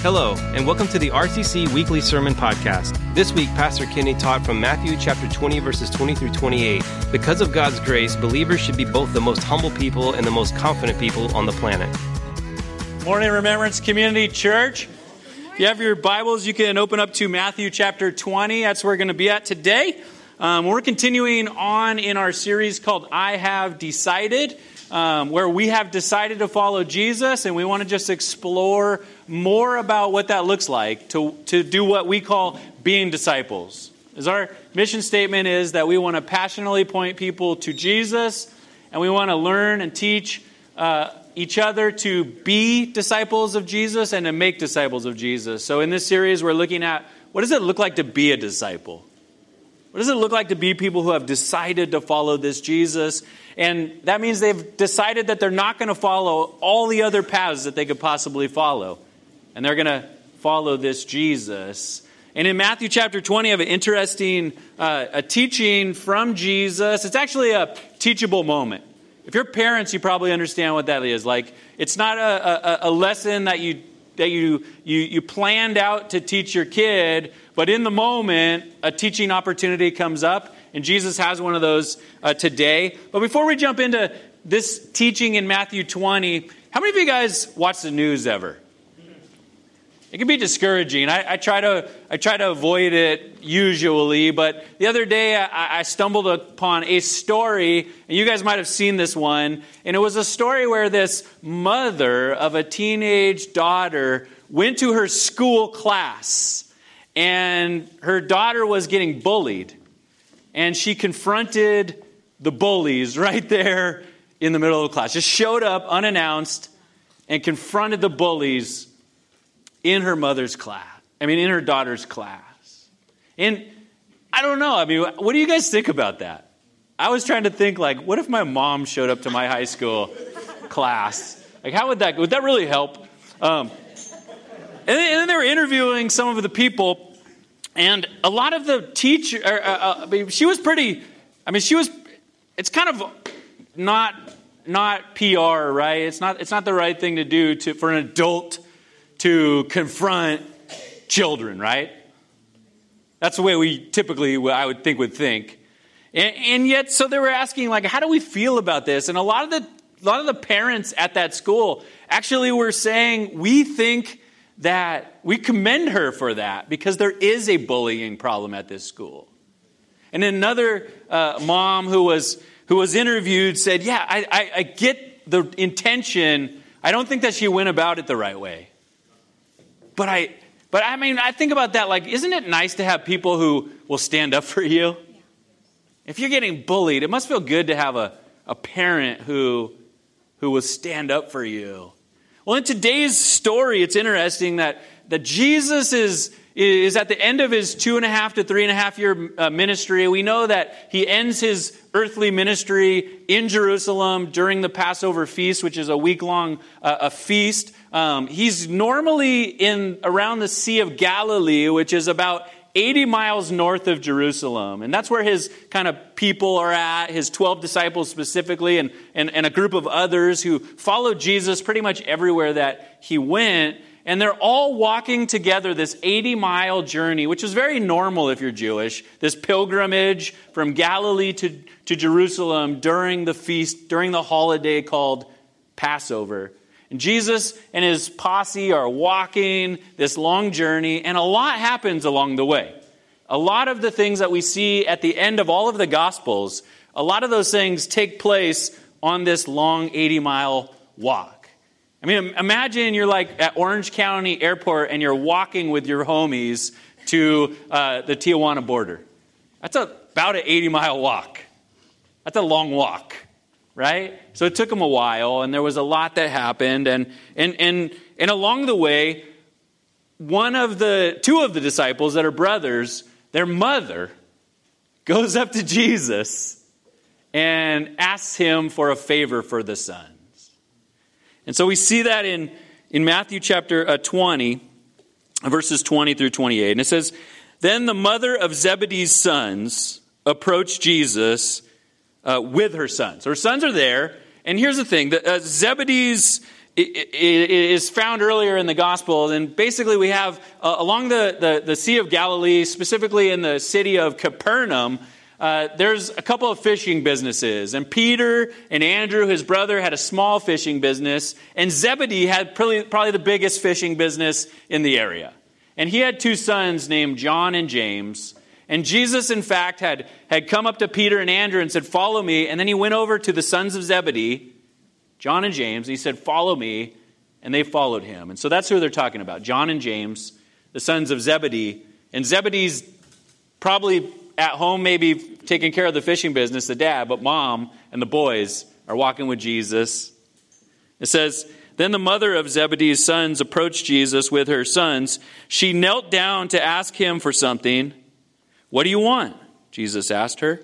Hello, and welcome to the RCC Weekly Sermon Podcast. This week, Pastor Kenny taught from Matthew chapter 20, verses 20 through 28. Because of God's grace, believers should be both the most humble people and the most confident people on the planet. Morning, Remembrance Community Church. If you have your Bibles, you can open up to Matthew chapter 20. That's where we're going to be at today. Um, we're continuing on in our series called I Have Decided um, where we have decided to follow Jesus and we want to just explore more about what that looks like to, to do what we call being disciples. As our mission statement is that we want to passionately point people to Jesus and we want to learn and teach uh, each other to be disciples of Jesus and to make disciples of Jesus. So in this series, we're looking at what does it look like to be a disciple? What does it look like to be people who have decided to follow this Jesus? And that means they've decided that they're not going to follow all the other paths that they could possibly follow. And they're going to follow this Jesus. And in Matthew chapter 20, I have an interesting uh, a teaching from Jesus. It's actually a teachable moment. If you're parents, you probably understand what that is. Like, it's not a, a, a lesson that you that you, you, you planned out to teach your kid, but in the moment, a teaching opportunity comes up, and Jesus has one of those uh, today. But before we jump into this teaching in Matthew 20, how many of you guys watch the news ever? It can be discouraging. I, I, try to I try to avoid it usually, but the other day I, I, stumbled upon a story, and you guys might have seen this one. And it was a story where this mother of a teenage daughter went to her school class, and her daughter was getting bullied, and she confronted the bullies right there in the middle of the class. Just showed up unannounced and confronted the bullies in her mother's class. I mean, in her daughter's class. And I don't know. I mean, what do you guys think about that? I was trying to think, like, what if my mom showed up to my high school class? Like, how would that, would that really help? Um, and, then, they were interviewing some of the people, and a lot of the teacher, uh, uh, I mean, she was pretty, I mean, she was, it's kind of not, not PR, right? It's not, it's not the right thing to do to, for an adult to confront children, right? That's the way we typically, I would think, would think. And, and, yet, so they were asking, like, how do we feel about this? And a lot of the, a lot of the parents at that school actually were saying, we think that we commend her for that because there is a bullying problem at this school. And another uh, mom who was who was interviewed said, "Yeah, I, I, I get the intention. I don't think that she went about it the right way." But I, but I mean, I think about that like, isn't it nice to have people who will stand up for you? If you're getting bullied, it must feel good to have a, a parent who, who will stand up for you. Well, in today's story, it's interesting that, that Jesus is, is at the end of his two and a half to three and a half year uh, ministry. We know that he ends his earthly ministry in Jerusalem during the Passover feast, which is a week long uh, a feast. Um, he's normally in around the Sea of Galilee, which is about 80 miles north of Jerusalem. And that's where his kind of people are at, his 12 disciples specifically, and, and, and a group of others who followed Jesus pretty much everywhere that he went. And they're all walking together this 80 mile journey, which is very normal if you're Jewish, this pilgrimage from Galilee to, to Jerusalem during the feast, during the holiday called Passover. And Jesus and his posse are walking this long journey, and a lot happens along the way. A lot of the things that we see at the end of all of the Gospels, a lot of those things take place on this long 80 mile walk. I mean, imagine you're like at Orange County Airport and you're walking with your homies to uh, the Tijuana border. That's a, about an 80 mile walk. That's a long walk, right? So it took them a while, and there was a lot that happened. And, and, and, and along the way, one of the, two of the disciples that are brothers, their mother goes up to Jesus and asks him for a favor for the sons. And so we see that in, in Matthew chapter uh, 20, verses 20 through 28. And it says, Then the mother of Zebedee's sons approached Jesus uh, with her sons. Her sons are there. And here's the thing that uh, Zebedee's is found earlier in the gospel and basically we have uh, along the, the, the, sea of galilee specifically in the city of capernaum uh, there's a couple of fishing businesses and peter and andrew his brother had a small fishing business and zebedee had probably, probably the biggest fishing business in the area and he had two sons named john and james and jesus in fact had, had come up to peter and andrew and said follow me and then he went over to the sons of zebedee John and James. And he said, Follow me. And they followed him. And so that's who they're talking about John and James, the sons of Zebedee. And Zebedee's probably at home, maybe taking care of the fishing business, the dad, but mom and the boys are walking with Jesus. It says, Then the mother of Zebedee's sons approached Jesus with her sons. She knelt down to ask him for something. What do you want? Jesus asked her.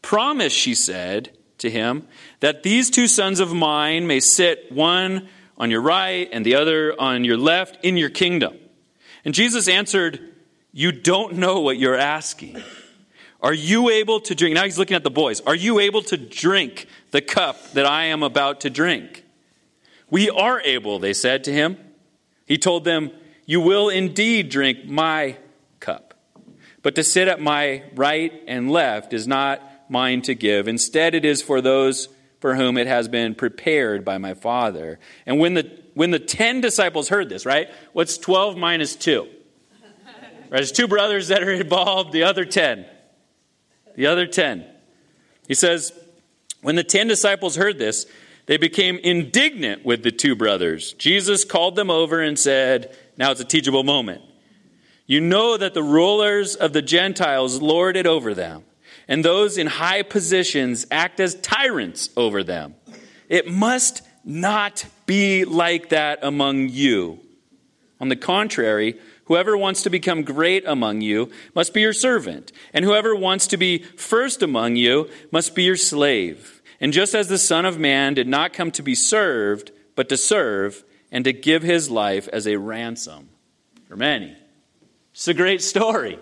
Promise, she said to him, that these two sons of mine may sit one on your right and the other on your left in your kingdom. And Jesus answered, You don't know what you're asking. Are you able to drink? Now he's looking at the boys. Are you able to drink the cup that I am about to drink? We are able, they said to him. He told them, You will indeed drink my. But to sit at my right and left is not mine to give. Instead, it is for those for whom it has been prepared by my Father. And when the, when the 10 disciples heard this, right? What's 12 minus 2? Right, there's two brothers that are involved, the other 10. The other 10. He says, when the 10 disciples heard this, they became indignant with the two brothers. Jesus called them over and said, Now it's a teachable moment. You know that the rulers of the Gentiles lord it over them and those in high positions act as tyrants over them. It must not be like that among you. On the contrary, whoever wants to become great among you must be your servant, and whoever wants to be first among you must be your slave. And just as the Son of Man did not come to be served, but to serve, and to give his life as a ransom for many. It's a great story.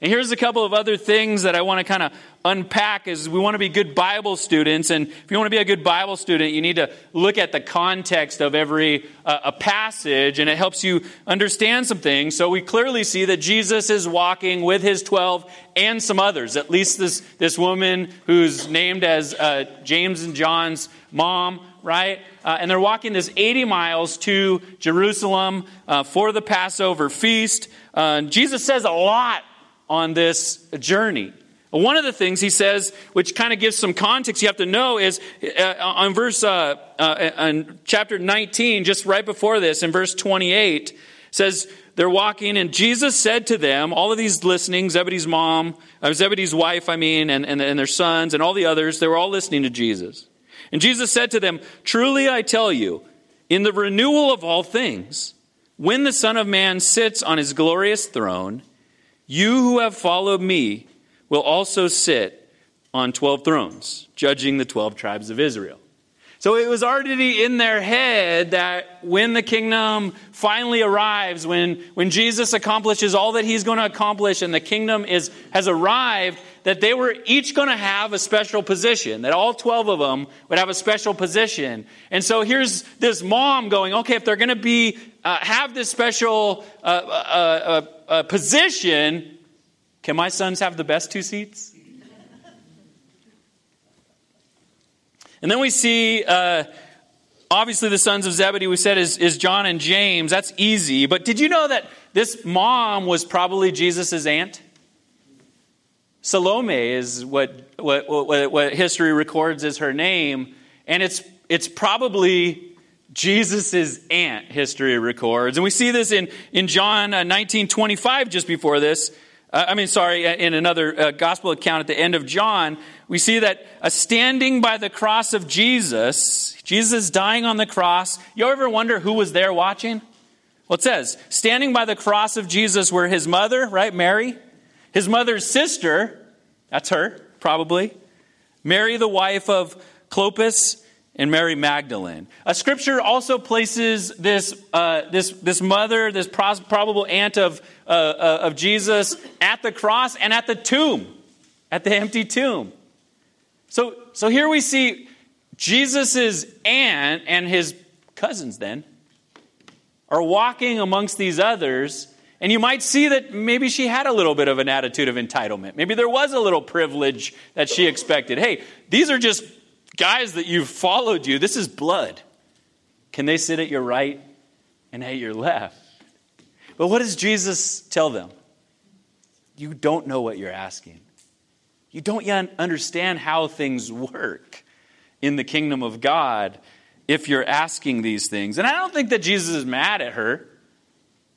And here's a couple of other things that I want to kind of unpack as we want to be good Bible students. And if you want to be a good Bible student, you need to look at the context of every uh, a passage, and it helps you understand some things. So we clearly see that Jesus is walking with his 12 and some others, at least this, this woman who's named as uh, James and John's mom, right? Uh, and they're walking this 80 miles to Jerusalem uh, for the Passover feast. Uh, Jesus says a lot on this journey. One of the things he says, which kind of gives some context you have to know, is uh, on verse, uh, uh, on chapter 19, just right before this, in verse 28, says, they're walking, and Jesus said to them, all of these listening, Zebedee's mom, uh, Zebedee's wife, I mean, and, and, and their sons, and all the others, they were all listening to Jesus. And Jesus said to them, Truly I tell you, in the renewal of all things, when the Son of Man sits on his glorious throne, you who have followed me will also sit on 12 thrones, judging the 12 tribes of Israel. So it was already in their head that when the kingdom finally arrives, when, when Jesus accomplishes all that he's going to accomplish and the kingdom is, has arrived, that they were each going to have a special position, that all 12 of them would have a special position. And so here's this mom going, okay, if they're going to be, uh, have this special uh, uh, uh uh, position, can my sons have the best two seats? And then we see, uh, obviously, the sons of Zebedee, we said, is, is John and James. That's easy. But did you know that this mom was probably Jesus' aunt? Salome is what, what, what, what history records as her name. And it's, it's probably Jesus' aunt, history records. And we see this in, in John uh, 19 25, just before this. Uh, I mean, sorry, uh, in another uh, gospel account at the end of John, we see that uh, standing by the cross of Jesus, Jesus dying on the cross. You ever wonder who was there watching? Well, it says, standing by the cross of Jesus were his mother, right, Mary, his mother's sister, that's her, probably, Mary, the wife of Clopas, and Mary Magdalene. A scripture also places this, uh, this, this mother, this probable aunt of, uh, uh, of Jesus, at the cross and at the tomb, at the empty tomb. So, so here we see Jesus' aunt and his cousins then, are walking amongst these others, and you might see that maybe she had a little bit of an attitude of entitlement. Maybe there was a little privilege that she expected. Hey, these are just guys that you've followed you. This is blood. Can they sit at your right and at your left? But what does Jesus tell them? You don't know what you're asking. You don't yet understand how things work in the kingdom of God if you're asking these things. And I don't think that Jesus is mad at her.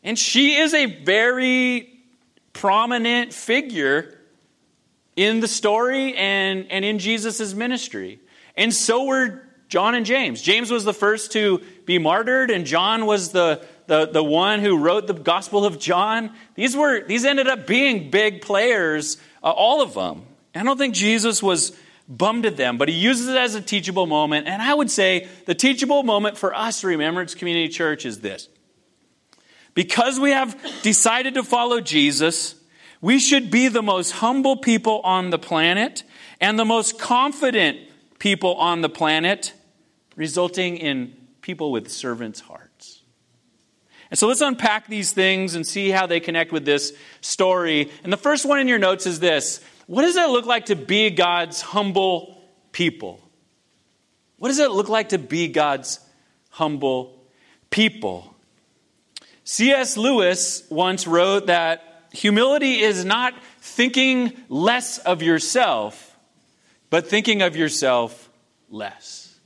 And she is a very prominent figure in the story and, and in Jesus' ministry. And so were John and James. James was the first to be martyred, and John was the, the, the one who wrote the Gospel of John. These, were, these ended up being big players, uh, all of them. I don't think Jesus was bummed at them, but he uses it as a teachable moment. And I would say the teachable moment for us, Remembrance Community Church, is this. Because we have decided to follow Jesus, we should be the most humble people on the planet and the most confident people on the planet, resulting in people with servants' hearts. And so let's unpack these things and see how they connect with this story. And the first one in your notes is this What does it look like to be God's humble people? What does it look like to be God's humble people? C.S. Lewis once wrote that humility is not thinking less of yourself but thinking of yourself less.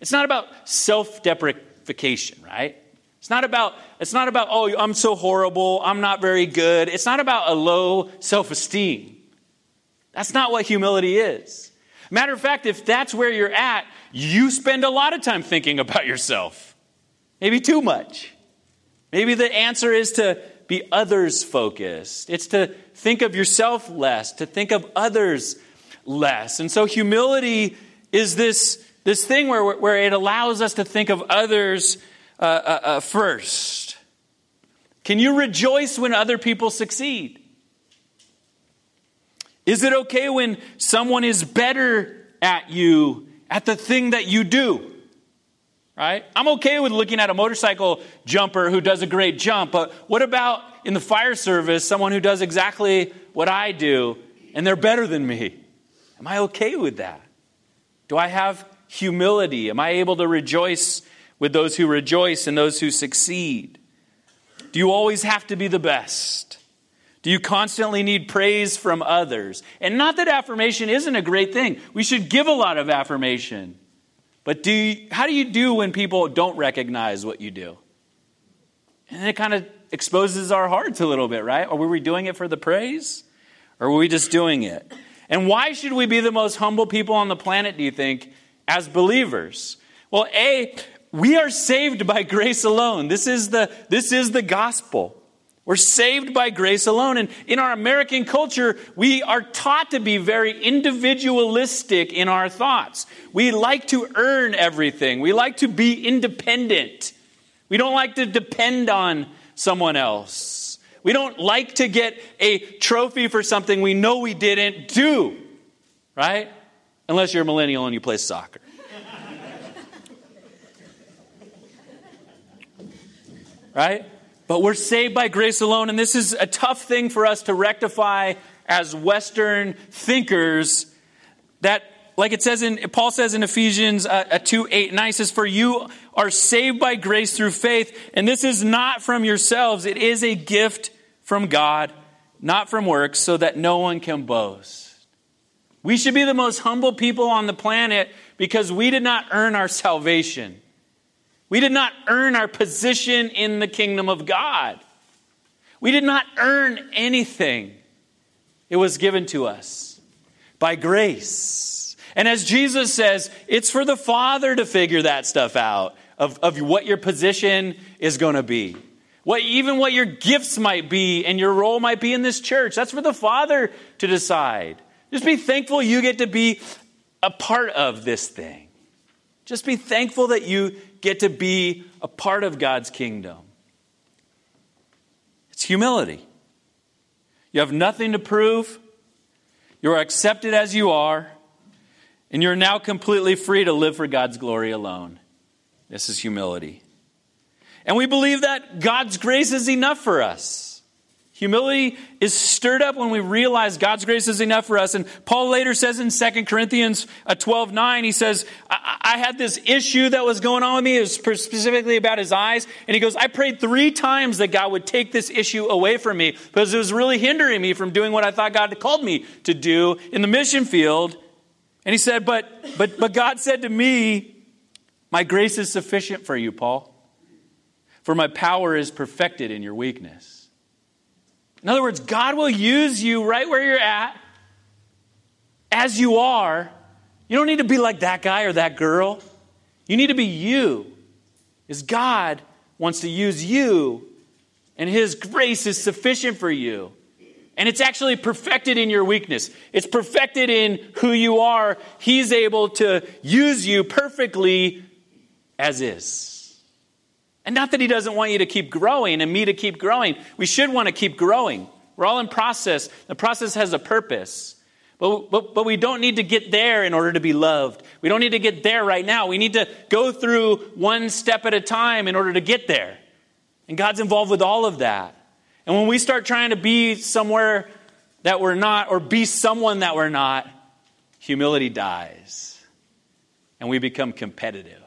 It's not about self deprecation, right? It's not about it's not about oh I'm so horrible, I'm not very good. It's not about a low self-esteem. That's not what humility is. Matter of fact, if that's where you're at, you spend a lot of time thinking about yourself. Maybe too much. Maybe the answer is to be others focused. It's to think of yourself less, to think of others less. And so humility is this, this thing where, where it allows us to think of others uh, uh, uh, first. Can you rejoice when other people succeed? Is it okay when someone is better at you at the thing that you do? Right? I'm okay with looking at a motorcycle jumper who does a great jump, but what about in the fire service, someone who does exactly what I do and they're better than me? Am I okay with that? Do I have humility? Am I able to rejoice with those who rejoice and those who succeed? Do you always have to be the best? Do you constantly need praise from others? And not that affirmation isn't a great thing. We should give a lot of affirmation. But do you, how do you do when people don't recognize what you do? And it kind of exposes our hearts a little bit, right? Were we doing it for the praise? Or were we just doing it? And why should we be the most humble people on the planet, do you think, as believers? Well, A, we are saved by grace alone. This is the, this is the gospel. We're saved by grace alone. And in our American culture, we are taught to be very individualistic in our thoughts. We like to earn everything, we like to be independent. We don't like to depend on someone else. We don't like to get a trophy for something we know we didn't do, right? Unless you're a millennial and you play soccer. right? But we're saved by grace alone, and this is a tough thing for us to rectify as Western thinkers. That, like it says in Paul says in Ephesians uh, 2 8 9, says, For you are saved by grace through faith, and this is not from yourselves, it is a gift from God, not from works, so that no one can boast. We should be the most humble people on the planet because we did not earn our salvation. We did not earn our position in the kingdom of God. We did not earn anything. It was given to us by grace. And as Jesus says, it's for the Father to figure that stuff out of, of what your position is going to be what, even what your gifts might be and your role might be in this church. That's for the Father to decide. Just be thankful you get to be a part of this thing. Just be thankful that you get to be a part of God's kingdom. It's humility. You have nothing to prove. You are accepted as you are, and you're now completely free to live for God's glory alone. This is humility. And we believe that God's grace is enough for us. Humility is stirred up when we realize God's grace is enough for us. And Paul later says in 2 Corinthians uh, 12 9, he says, I-, I had this issue that was going on with me. It was specifically about his eyes. And he goes, I prayed three times that God would take this issue away from me because it was really hindering me from doing what I thought God had called me to do in the mission field. And he said, But, but, but God said to me, My grace is sufficient for you, Paul, for my power is perfected in your weakness. In other words, God will use you right where you're at, as you are. You don't need to be like that guy or that girl. You need to be you. Is God wants to use you, and His grace is sufficient for you. And it's actually perfected in your weakness. It's perfected in who you are. He's able to use you perfectly as is. And not that he doesn't want you to keep growing and me to keep growing. We should want to keep growing. We're all in process. The process has a purpose. But, but, but we don't need to get there in order to be loved. We don't need to get there right now. We need to go through one step at a time in order to get there. And God's involved with all of that. And when we start trying to be somewhere that we're not or be someone that we're not, humility dies. And we become competitive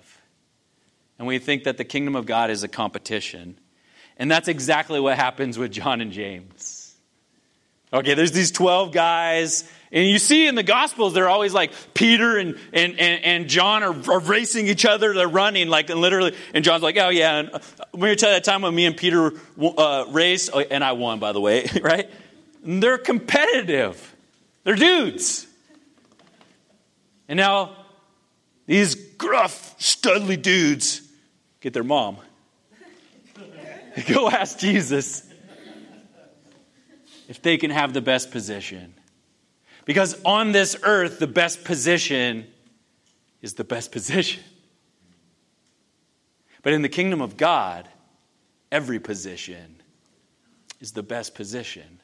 and we think that the kingdom of God is a competition. And that's exactly what happens with John and James. Okay, there's these 12 guys, and you see in the Gospels, they're always like Peter and, and, and, and John are, are, racing each other. They're running, like, and literally, and John's like, oh, yeah. And I'm going tell you that time when me and Peter uh, raced, oh, and I won, by the way, right? And they're competitive, they're dudes. And now, these gruff, studly dudes get their mom. Go ask Jesus if they can have the best position. Because on this earth, the best position is the best position. But in the kingdom of God, every position is the best position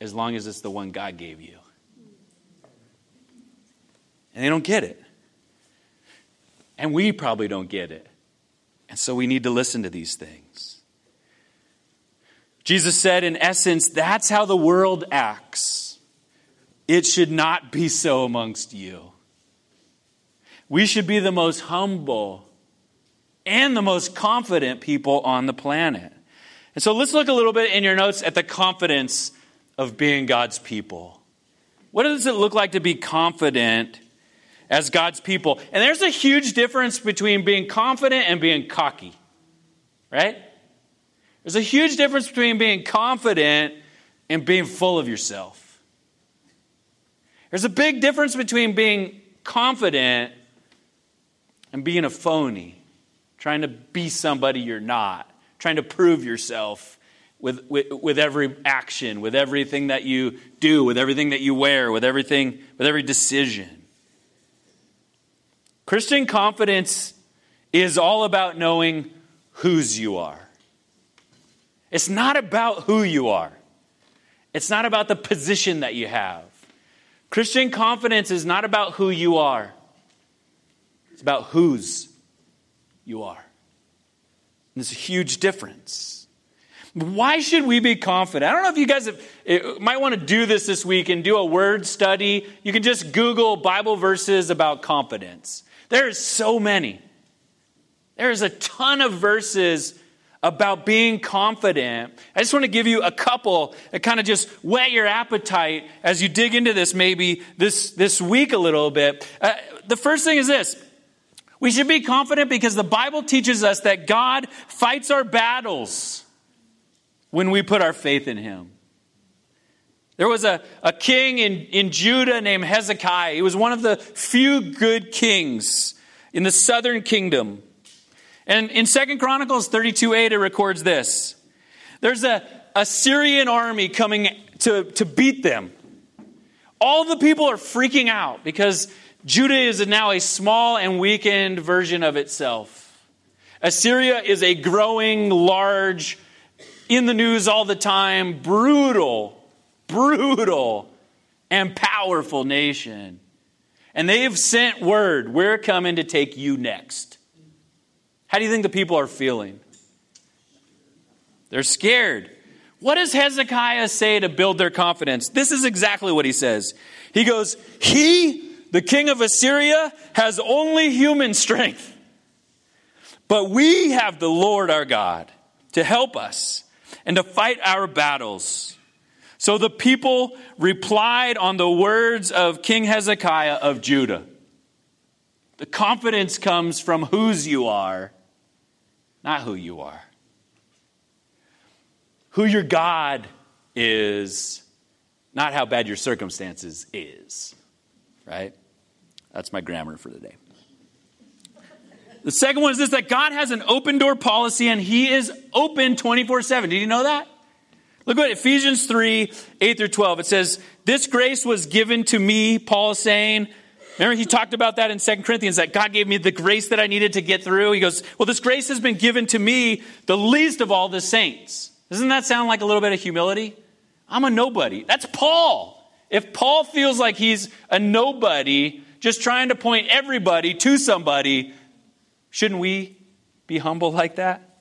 as long as it's the one God gave you. And they don't get it. And we probably don't get it. And so we need to listen to these things. Jesus said, in essence, that's how the world acts. It should not be so amongst you. We should be the most humble and the most confident people on the planet. And so let's look a little bit in your notes at the confidence of being God's people. What does it look like to be confident as God's people. And there's a huge difference between being confident and being cocky, right? There's a huge difference between being confident and being full of yourself. There's a big difference between being confident and being a phony, trying to be somebody you're not, trying to prove yourself with, with, with every action, with everything that you do, with everything that you wear, with everything, with every decision. Christian confidence is all about knowing whose you are. It's not about who you are, it's not about the position that you have. Christian confidence is not about who you are, it's about whose you are. And there's a huge difference. Why should we be confident? I don't know if you guys have, eh, might want to do this this week and do a word study. You can just Google Bible verses about confidence. There's so many. There's a ton of verses about being confident. I just want to give you a couple that kind of just whet your appetite as you dig into this maybe this, this week a little bit. Uh, the first thing is this we should be confident because the Bible teaches us that God fights our battles when we put our faith in Him. There was a, a king in, in Judah named Hezekiah. He was one of the few good kings in the southern kingdom. And in Second Chronicles 32 8, it records this There's a, Assyrian army coming to, to beat them. All the people are freaking out because Judah is now a small and weakened version of itself. Assyria is a growing, large, in the news all the time, brutal brutal and powerful nation. And they've sent word, we're coming to take you next. How do you think the people are feeling? They're scared. What does Hezekiah say to build their confidence? This is exactly what he says. He goes, He, the king of Assyria, has only human strength, but we have the Lord our God to help us and to fight our battles. So the people replied on the words of King Hezekiah of Judah. The confidence comes from whose you are, not who you are. Who your God is, not how bad your circumstances is. Right? That's my grammar for today. The second one is this that God has an open door policy and he is open 24 7. Did you know that? Look at Ephesians 3 8 through 12. It says, This grace was given to me, Paul is saying. Remember, he talked about that in 2 Corinthians, that God gave me the grace that I needed to get through. He goes, Well, this grace has been given to me, the least of all the saints. Doesn't that sound like a little bit of humility? I'm a nobody. That's Paul. If Paul feels like he's a nobody, just trying to point everybody to somebody, shouldn't we be humble like that?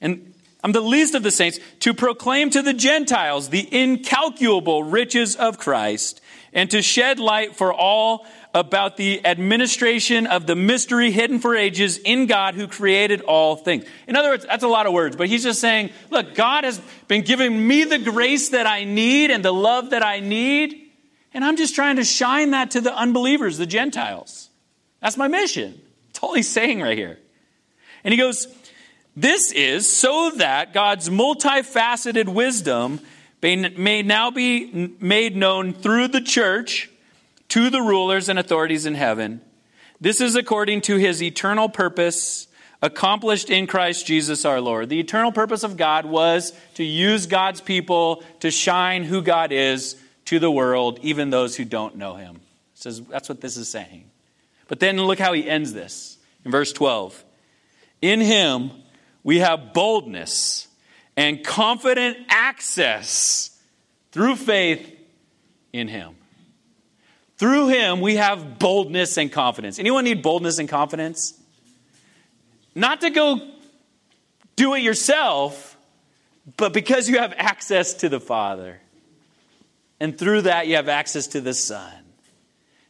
And I'm the least of the saints to proclaim to the Gentiles the incalculable riches of Christ and to shed light for all about the administration of the mystery hidden for ages in God who created all things. In other words, that's a lot of words, but he's just saying, look, God has been giving me the grace that I need and the love that I need, and I'm just trying to shine that to the unbelievers, the Gentiles. That's my mission. That's all he's saying right here. And he goes, This is so that God's multifaceted wisdom may now be made known through the church to the rulers and authorities in heaven. This is according to his eternal purpose accomplished in Christ Jesus our Lord. The eternal purpose of God was to use God's people to shine who God is to the world, even those who don't know him. says that's what this is saying. But then look how he ends this in verse 12. In him we have boldness and confident access through faith in him. Through him, we have boldness and confidence. Anyone need boldness and confidence? Not to go do it yourself, but because you have access to the Father. And through that, you have access to the Son.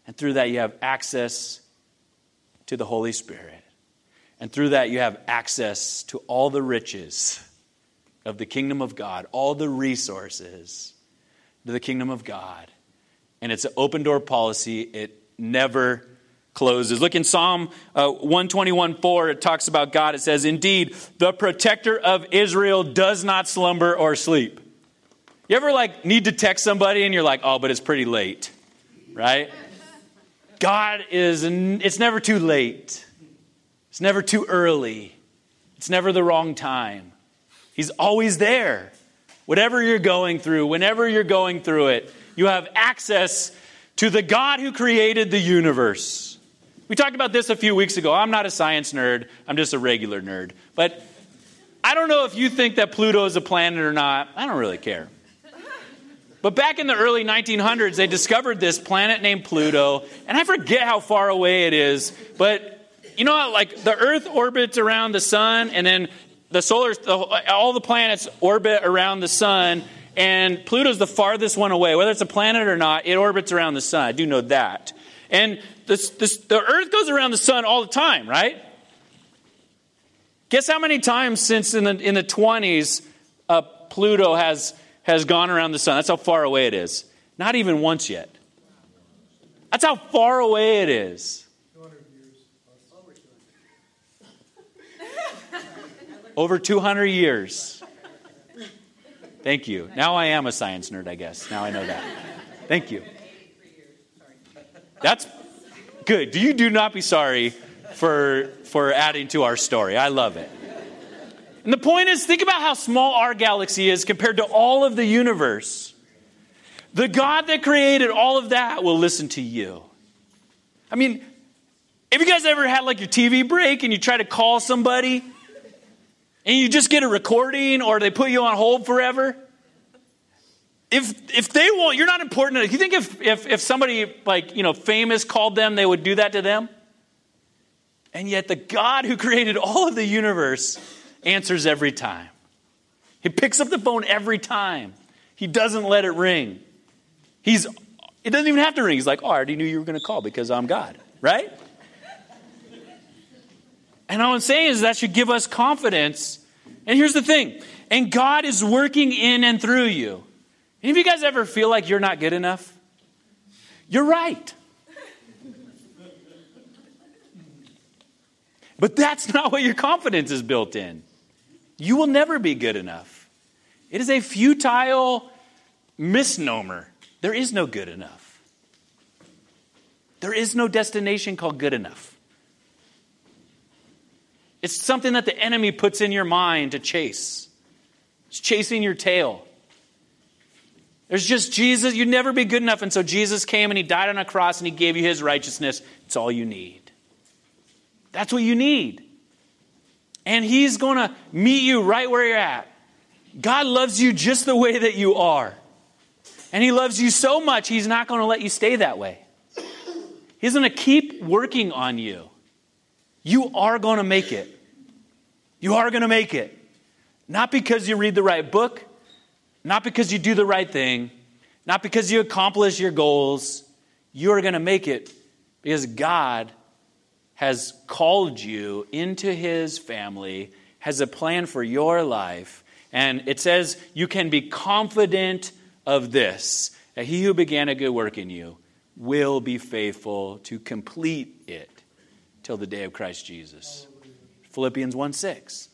And through that, you have access to the Holy Spirit. And through that, you have access to all the riches of the kingdom of God, all the resources to the kingdom of God and it's an open door policy. It never closes. Look in Psalm uh, 121 4, it talks about God. It says, Indeed, the protector of Israel does not slumber or sleep. You ever like need to text somebody and you're like, oh, but it's pretty late, right? God is, it's never too late. It's never too early. It's never the wrong time. He's always there. Whatever you're going through, whenever you're going through it, you have access to the God who created the universe. We talked about this a few weeks ago. I'm not a science nerd, I'm just a regular nerd. But I don't know if you think that Pluto is a planet or not. I don't really care. But back in the early 1900s, they discovered this planet named Pluto, and I forget how far away it is, but you know, like the Earth orbits around the sun, and then the solar, the, all the planets orbit around the sun, and Pluto's the farthest one away. Whether it's a planet or not, it orbits around the sun. I do know that. And this, this, the Earth goes around the sun all the time, right? Guess how many times since in the, in the 20s uh, Pluto has, has gone around the sun? That's how far away it is. Not even once yet. That's how far away it is. Over 200 years. Thank you. Now I am a science nerd, I guess. Now I know that. Thank you. That's good. Do you do not be sorry for, for adding to our story. I love it. And the point is think about how small our galaxy is compared to all of the universe. The God that created all of that will listen to you. I mean, have you guys ever had like your TV break and you try to call somebody and you just get a recording or they put you on hold forever? If, if they won't, you're not important enough. You think if, if, if somebody like, you know, famous called them, they would do that to them? And yet, the God who created all of the universe answers every time. He picks up the phone every time. He doesn't let it ring. He's, it doesn't even have to ring. He's like, oh, I already knew you were going to call because I'm God, right? And all I'm saying is that should give us confidence. And here's the thing and God is working in and through you. Any of you guys ever feel like you're not good enough? You're right. But that's not what your confidence is built in. You will never be good enough. It is a futile misnomer. There is no good enough. There is no destination called good enough. It's something that the enemy puts in your mind to chase. It's chasing your tail. There's just Jesus. You'd never be good enough. And so Jesus came and he died on a cross and he gave you his righteousness. It's all you need. That's what you need. And He's going to meet you right where you're at. God loves you just the way that you are. And He loves you so much, He's not going to let you stay that way. He's going to keep working on you. You are going to make it. You are going to make it. Not because you read the right book, not because you do the right thing, not because you accomplish your goals. You are going to make it because God has called you into his family, has a plan for your life. And it says you can be confident of this that he who began a good work in you will be faithful to complete it till the day of Christ Jesus. Philippians 1 6.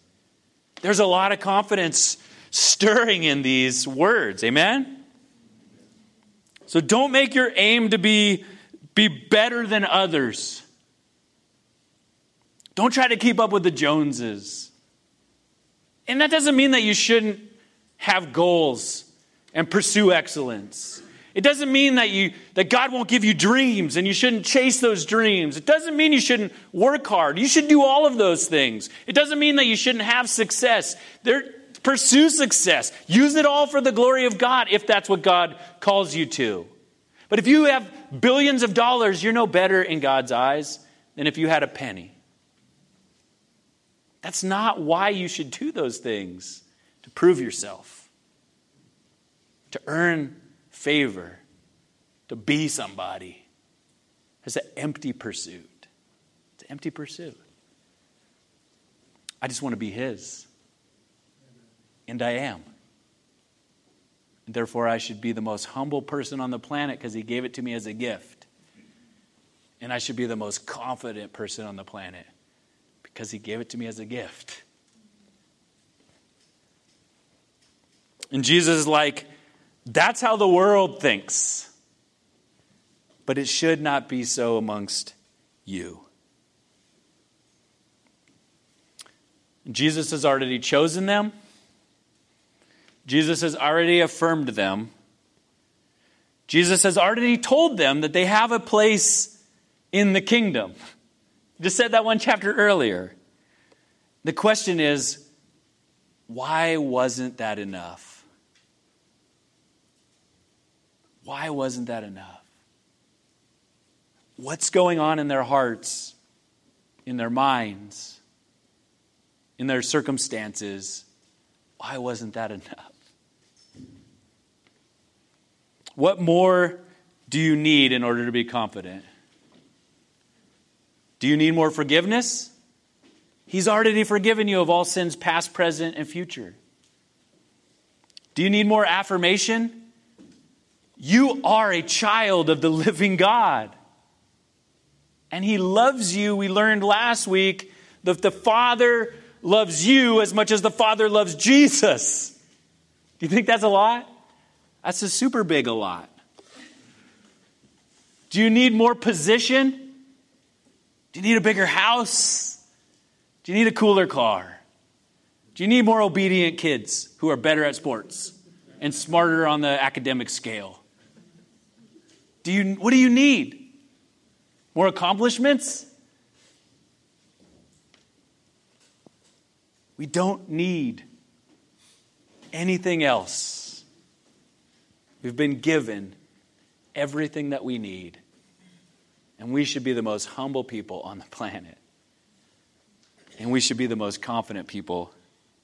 There's a lot of confidence stirring in these words. Amen? So don't make your aim to be, be better than others. Don't try to keep up with the Joneses. And that doesn't mean that you shouldn't have goals and pursue excellence. It doesn't mean that you that God won't give you dreams and you shouldn't chase those dreams. It doesn't mean you shouldn't work hard. You should do all of those things. It doesn't mean that you shouldn't have success. There, pursue success. Use it all for the glory of God if that's what God calls you to. But if you have billions of dollars, you're no better in God's eyes than if you had a penny. That's not why you should do those things to prove yourself, to earn favor, to be somebody. It's an empty pursuit. It's an empty pursuit. I just want to be His. And I am. And therefore, I should be the most humble person on the planet because He gave it to me as a gift. And I should be the most confident person on the planet because he gave it to me as a gift. And Jesus is like, that's how the world thinks. But it should not be so amongst you. Jesus has already chosen them. Jesus has already affirmed them. Jesus has already told them that they have a place in the kingdom. Just said that one chapter earlier. The question is why wasn't that enough? Why wasn't that enough? What's going on in their hearts, in their minds, in their circumstances? Why wasn't that enough? What more do you need in order to be confident? Do you need more forgiveness? He's already forgiven you of all sins, past, present, and future. Do you need more affirmation? You are a child of the living God. And He loves you. We learned last week that the Father loves you as much as the Father loves Jesus. Do you think that's a lot? That's a super big a lot. Do you need more position? Do you need a bigger house? Do you need a cooler car? Do you need more obedient kids who are better at sports and smarter on the academic scale? Do you, what do you need? More accomplishments? We don't need anything else. We've been given everything that we need and we should be the most humble people on the planet And we should be the most confident people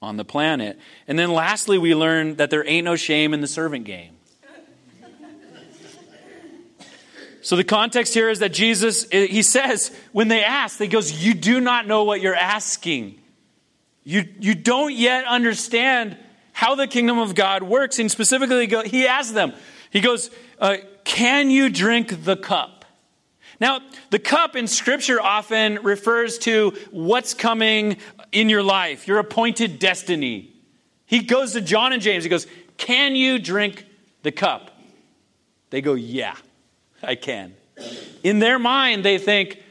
on the planet. And then lastly, we learn that there ain't no shame in the servant game. So the context here is that Jesus, he says, when they ask, he goes, You do not know what you're asking. You, you don't yet understand how the kingdom of God works. And specifically, he asks them, He goes, uh, Can you drink the cup? Now, the cup in Scripture often refers to what's coming in your life, your appointed destiny. He goes to John and James, he goes, Can you drink the cup? They go, Yeah. I can. In their mind, they think,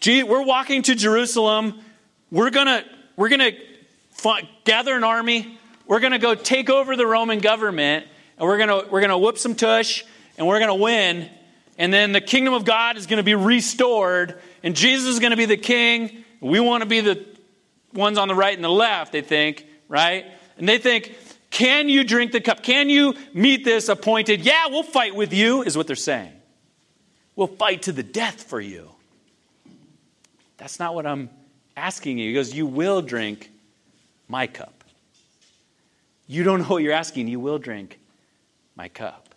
gee, we're walking to Jerusalem. We're going to we're going to gather an army. We're going to go take over the Roman government and we're going we're to whoop some tush and we're going to win. And then the kingdom of God is going to be restored and Jesus is going to be the king. We want to be the ones on the right and the left, they think, right? And they think, can you drink the cup? Can you meet this appointed? Yeah, we'll fight with you, is what they're saying. We'll fight to the death for you. That's not what I'm asking you. He goes, You will drink my cup. You don't know what you're asking. You will drink my cup.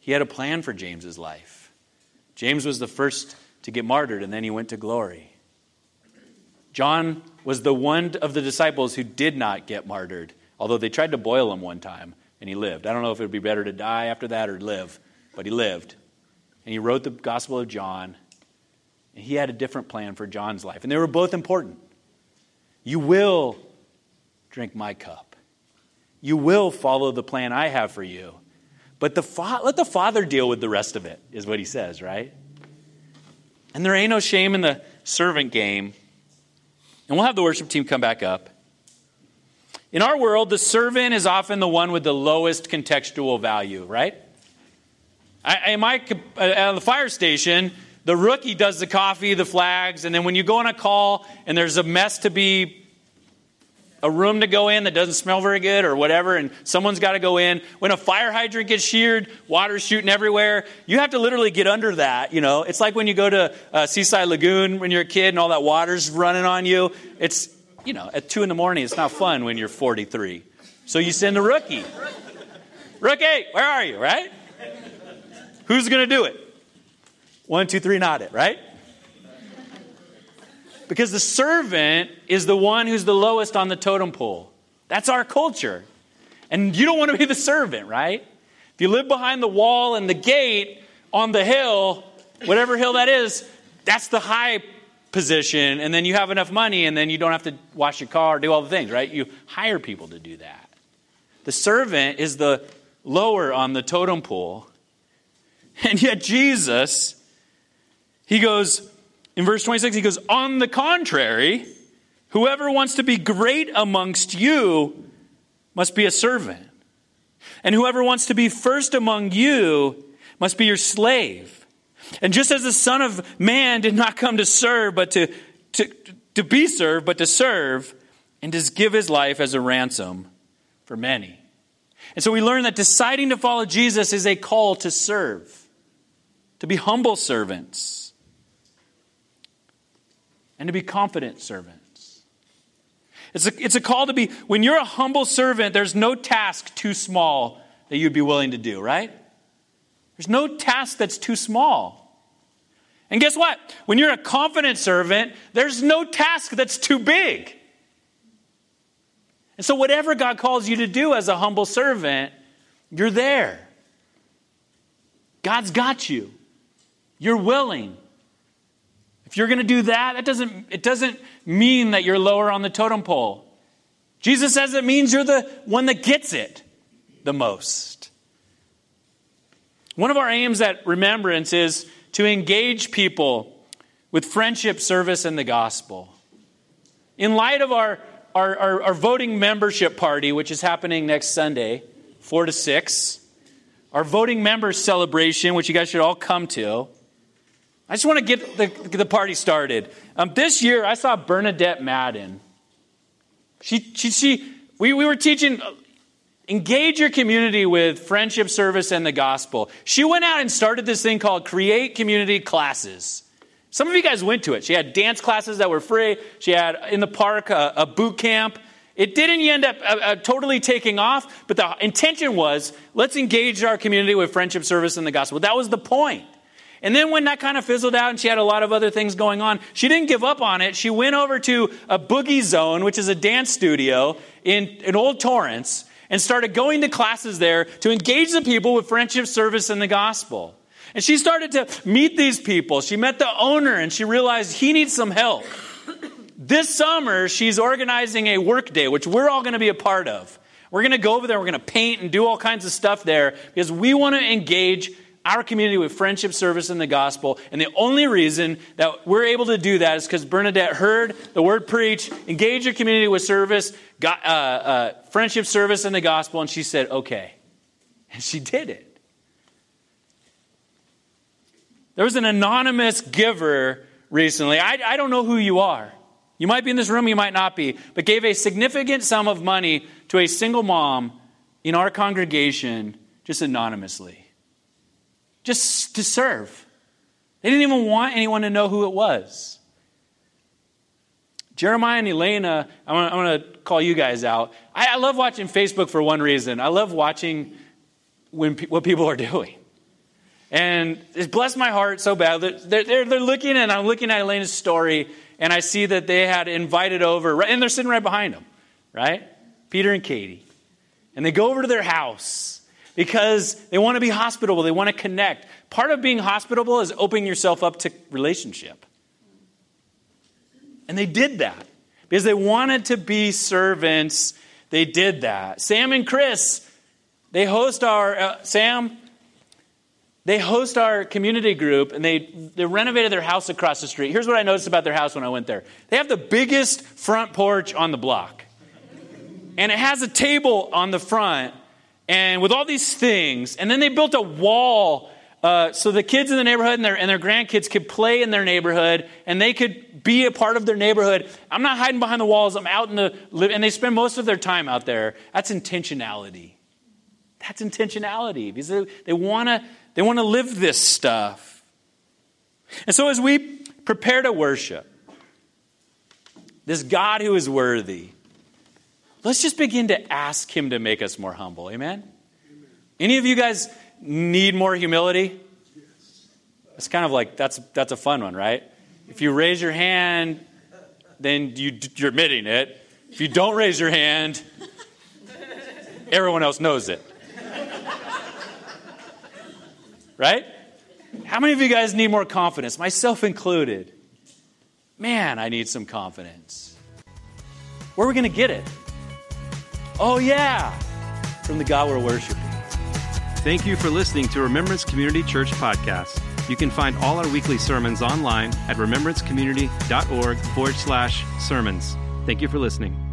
He had a plan for James's life. James was the first to get martyred, and then he went to glory. John was the one of the disciples who did not get martyred, although they tried to boil him one time, and he lived. I don't know if it would be better to die after that or live, but he lived and he wrote the Gospel of John. And he had a different plan for John's life, and they were both important. You will drink my cup. You will follow the plan I have for you. But the fa- let the Father deal with the rest of it, is what he says, right? And there ain't no shame in the servant game. And we'll have the worship team come back up. In our world, the servant is often the one with the lowest contextual value, right? I, my, uh, at the fire station, the rookie does the coffee, the flags, and then when you go on a call and there's a mess to be a room to go in that doesn't smell very good or whatever, and someone's got to go in. When a fire hydrant gets sheared, water's shooting everywhere, you have to literally get under that. You know, it's like when you go to uh, Seaside Lagoon when you're a kid and all that water's running on you. It's, you know, at 2 in the morning, it's not fun when you're 43. So you send a rookie. Rookie, where are you, right? Who's going to do it? One, two, three, not it, right? Because the servant is the one who's the lowest on the totem pole. That's our culture. And you don't want to be the servant, right? If you live behind the wall and the gate on the hill, whatever hill that is, that's the high position. And then you have enough money and then you don't have to wash your car, do all the things, right? You hire people to do that. The servant is the lower on the totem pole. And yet, Jesus, he goes, in verse 26, he goes, On the contrary, whoever wants to be great amongst you must be a servant. And whoever wants to be first among you must be your slave. And just as the Son of Man did not come to serve, but to, to, to be served, but to serve, and to give his life as a ransom for many. And so we learn that deciding to follow Jesus is a call to serve to be humble servants, and to be confident servants. It's a, it's a call to be, when you're a humble servant, there's no task too small that you'd be willing to do, right? There's no task that's too small. And guess what? When you're a confident servant, there's no task that's too big. And so, whatever God calls you to do as a humble servant, you're there. God's got you. You're willing. If you're going to do that, that doesn't, it doesn't mean that you're lower on the totem pole. Jesus says it means you're the one that gets it the most. One of our aims at Remembrance is to engage people with friendship, service, and the gospel. In light of our, our, our, our voting membership party, which is happening next Sunday, 4 to 6, our voting members celebration, which you guys should all come to, I just want to get the, the party started. Um, this year, I saw Bernadette Madden. She, she, she, we, we were teaching, engage your community with friendship, service, and the gospel. She went out and started this thing called Create Community Classes. Some of you guys went to it. She had dance classes that were free. She had in the park a, a boot camp. It didn't end up uh, uh, totally taking off, but the intention was let's engage our community with friendship service and the gospel. That was the point. And then when that kind of fizzled out and she had a lot of other things going on, she didn't give up on it. She went over to a boogie zone, which is a dance studio in, in Old Torrance, and started going to classes there to engage the people with friendship service and the gospel. And she started to meet these people. She met the owner and she realized he needs some help. This summer, she's organizing a work day, which we're all going to be a part of. We're going to go over there, we're going to paint and do all kinds of stuff there because we want to engage our community with friendship service and the gospel. And the only reason that we're able to do that is because Bernadette heard the word preach, engage your community with service, got, uh, uh, friendship service and the gospel, and she said, okay. And she did it. There was an anonymous giver recently. I, I don't know who you are. You might be in this room, you might not be, but gave a significant sum of money to a single mom in our congregation just anonymously, just to serve. They didn't even want anyone to know who it was. Jeremiah and Elena, I'm going to call you guys out. I, I, love watching Facebook for one reason. I love watching when, what people are doing. And it blessed my heart so bad. They're, they're, they're looking, and I'm looking at Elena's story, and I see that they had invited over, and they're sitting right behind them, right? Peter and Katie. And they go over to their house because they want to be hospitable, they want to connect. Part of being hospitable is opening yourself up to relationship. And they did that because they wanted to be servants. They did that. Sam and Chris, they host our, uh, Sam, they host our community group and they, they renovated their house across the street. Here's what I noticed about their house when I went there they have the biggest front porch on the block. And it has a table on the front and with all these things. And then they built a wall uh, so the kids in the neighborhood and their, and their grandkids could play in their neighborhood and they could be a part of their neighborhood. I'm not hiding behind the walls, I'm out in the, living, and they spend most of their time out there. That's intentionality. That's intentionality because they, they want to they want to live this stuff. And so, as we prepare to worship this God who is worthy, let's just begin to ask Him to make us more humble. Amen? Amen. Any of you guys need more humility? Yes. It's kind of like that's, that's a fun one, right? If you raise your hand, then you, you're admitting it. If you don't raise your hand, everyone else knows it. right? How many of you guys need more confidence? Myself included. Man, I need some confidence. Where are we going to get it? Oh, yeah, from the God we're worshiping. Thank you for listening to Remembrance Community Church podcast. You can find all our weekly sermons online at remembrancecommunity.org forward slash sermons. Thank you for listening.